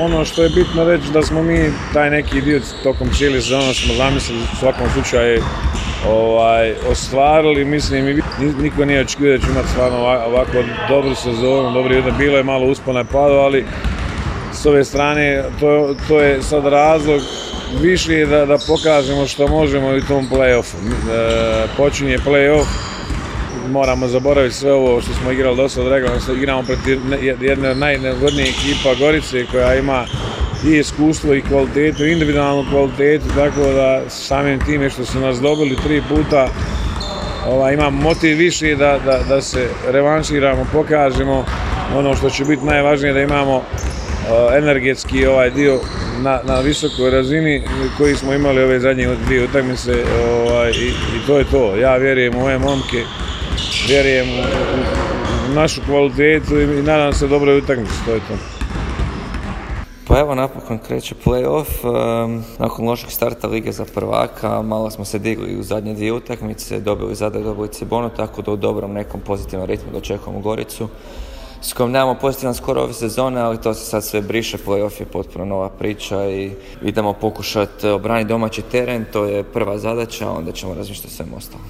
ono što je bitno reći da smo mi taj neki dio tokom cijeli sezona smo zamislili u svakom slučaju ovaj, ostvarili, mislim i niko nije očekivao da će imati stvarno ovako dobru sezonu, dobri jedan, bilo je malo uspona i pado, ali s ove strane to, to je sad razlog više da, da pokažemo što možemo u tom play-offu. E, počinje play-off, moramo zaboraviti sve ovo što smo igrali do sad rekla, igramo protiv jedne od najnegodnijih ekipa Gorice koja ima i iskustvo i kvalitetu, individualnu kvalitetu, tako da samim time što su nas dobili tri puta ovaj, imam motiv više da, da, da se revanširamo, pokažemo ono što će biti najvažnije da imamo uh, energetski ovaj dio na, na visokoj razini koji smo imali ove zadnje dvije utakmice ovaj, i, i to je to. Ja vjerujem u ove momke, vjerujem u, našu kvalitetu i nadam se dobroj utakmici, to je to. Pa evo napokon kreće playoff, nakon lošeg starta Lige za prvaka, malo smo se digli u zadnje dvije utakmice, dobili Zadar, dobili Cibonu, tako da u dobrom nekom pozitivnom ritmu dočekujemo Goricu s kojom nemamo pozitivan skoro ove sezone, ali to se sad sve briše, playoff je potpuno nova priča i idemo pokušati obraniti domaći teren, to je prva zadaća, onda ćemo razmišljati o ostalo.